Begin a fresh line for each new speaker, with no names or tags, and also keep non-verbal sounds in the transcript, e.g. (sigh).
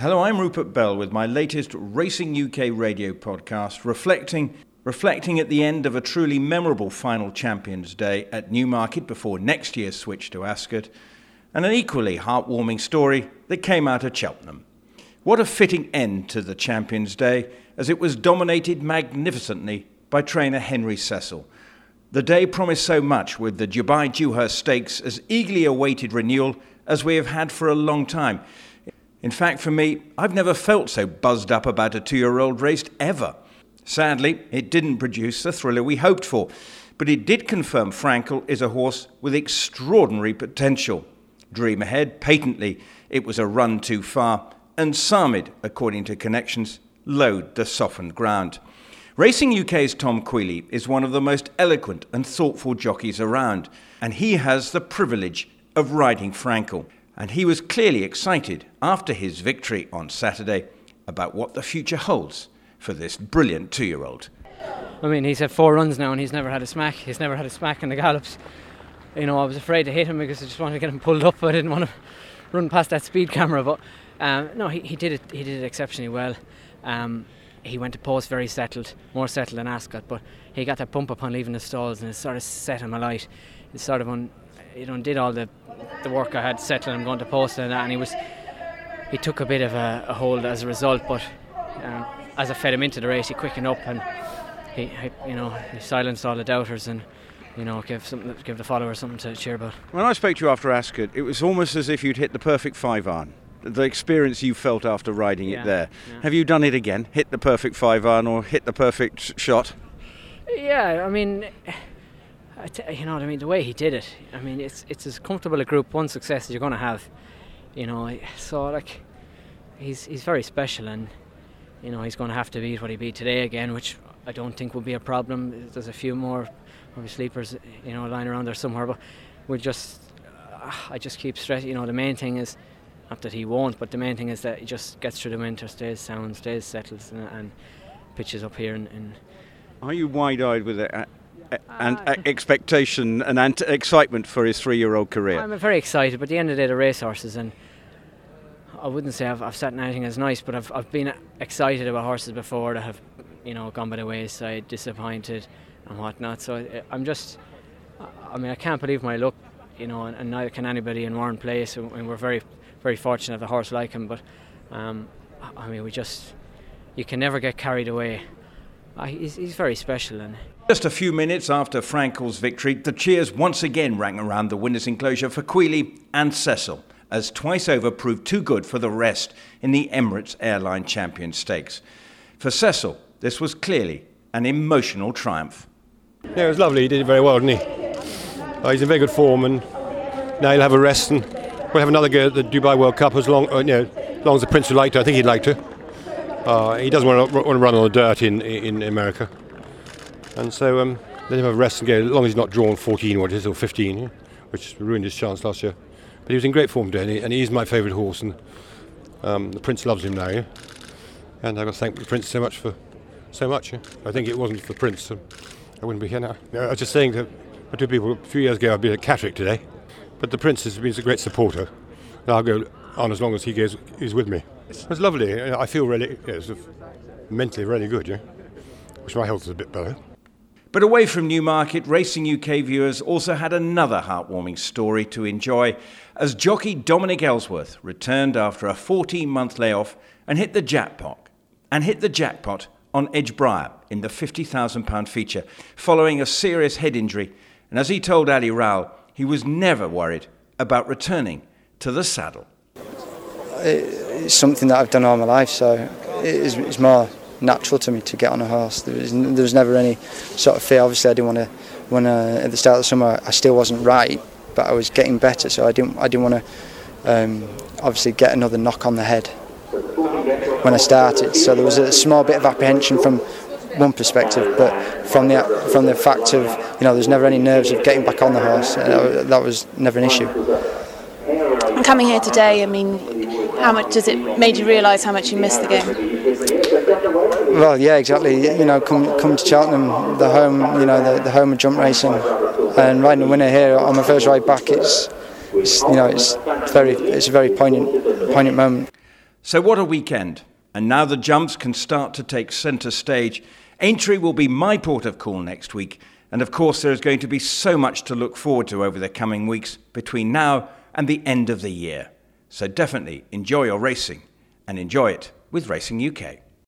Hello, I'm Rupert Bell with my latest Racing UK radio podcast, reflecting reflecting at the end of a truly memorable final Champions Day at Newmarket before next year's switch to Ascot, and an equally heartwarming story that came out of Cheltenham. What a fitting end to the Champions Day, as it was dominated magnificently by trainer Henry Cecil. The day promised so much with the Dubai Dewhurst Stakes as eagerly awaited renewal as we have had for a long time. In fact, for me, I've never felt so buzzed up about a two year old race ever. Sadly, it didn't produce the thriller we hoped for, but it did confirm Frankel is a horse with extraordinary potential. Dream ahead, patently, it was a run too far, and Saamidd, according to connections, load the softened ground. Racing UK's Tom Queally is one of the most eloquent and thoughtful jockeys around, and he has the privilege of riding Frankel. And he was clearly excited after his victory on Saturday about what the future holds for this brilliant two year old.
I mean, he's had four runs now and he's never had a smack. He's never had a smack in the gallops. You know, I was afraid to hit him because I just wanted to get him pulled up. I didn't want to (laughs) run past that speed camera. But um, no, he, he did it. He did it exceptionally well. Um, he went to post very settled, more settled than Ascot. But he got that bump upon leaving the stalls and it sort of set him alight. It sort of un, it undid all the the work I had settled him going to post and that. And he was he took a bit of a, a hold as a result. But um, as I fed him into the race, he quickened up and he, he, you know, he silenced all the doubters and you know, give something, give the followers something to cheer about.
When I spoke to you after Ascot, it was almost as if you'd hit the perfect five iron. The experience you felt after riding
Yeah,
it there.
yeah.
Have you done it again? Hit the perfect five iron or hit the perfect shot?
Yeah, I mean, you know what I mean. The way he did it, I mean, it's it's as comfortable a Group One success as you're going to have. You know, so like, he's he's very special, and you know he's going to have to beat what he beat today again, which I don't think will be a problem. There's a few more maybe sleepers, you know, lying around there somewhere, but we'll just, uh, I just keep stressing. You know, the main thing is. Not that he won't, but the main thing is that he just gets through the winter, stays sound, stays settled, and, and pitches up here and, in
Are you wide eyed with it? Uh, and
Ah,
uh, expectation and ant- excitement for his three year old career?
I'm very excited, but at the end of the day, the racehorses, and I wouldn't say I've, I've sat in anything as nice, but I've, I've been excited about horses before that have, you know, gone by the wayside, disappointed, and whatnot. So I- I'm just, I- mean, I can't believe my luck, you know, and, and neither can anybody in Warren Place, and and we're very, very fortunate have a horse like him. But, um, I mean, we just, you can never get carried away. Uh, he's, he's very special, and
Just a few minutes after Frankel's victory, the cheers once again rang around the winners' enclosure for Queally and Cecil, as twice over proved too good for the rest in the Emirates Airline Champion Stakes. For Cecil, this was clearly an emotional triumph.
Yeah, it was lovely. He did it very well, didn't he? Uh, he's in very good form, and now he'll have a rest, and we'll have another go at the Dubai World Cup as long, uh, you know, as long as the Prince would like to. I think he'd like to. Uh, he doesn't want to, want to run on the dirt in in America, and so um, let him have a rest and go. As long as he's not drawn 14 what it is or 15, yeah, which ruined his chance last year. But he was in great form today, and, he, and he's my favourite horse, and um, the Prince loves him now. Yeah? And I've got to thank the Prince so much for so much. Yeah? I think it wasn't for the Prince. I wouldn't be here now. No, I was just saying to to people a few years ago I'd been at Catterick today, but the Prince has been a great supporter, and I'll go on as long as he goes is with me. It's lovely. I feel really yeah, mentally really good. Yeah, wish my health was a bit better.
But away from Newmarket, Racing UK viewers also had another heartwarming story to enjoy as jockey Dominic Elsworth returned after a 14 month layoff and hit the jackpot. And hit the jackpot on Edgbriar in the £50,000 feature following a serious head injury. And as he told Ali Rowell, he was never worried about returning to the saddle.
It's something that I've done all my life, so it's, it's more natural to me to get on a horse. There was, there was never any sort of fear. Obviously, I didn't want to. When at the start of the summer, I still wasn't right, but I was getting better, so I didn't. I didn't want to um, obviously get another knock on the head when I started. So there was a small bit of apprehension from one perspective, but from the from the fact of you know there's never any nerves of getting back on the horse. Uh, that was never an issue.
Coming here today, I mean, how much does it made you realise how much you missed the game?
Well, yeah, exactly. You know, come come to Cheltenham, the home, you know, the, the home of jump racing, and riding a winner here on my first ride back, it's, it's you know, it's very, it's a very poignant, poignant moment.
So what a weekend! And now the jumps can start to take centre stage. Aintree will be my port of call next week, and of course, there is going to be so much to look forward to over the coming weeks between now and the end of the year. So definitely enjoy your racing and enjoy it with Racing UK.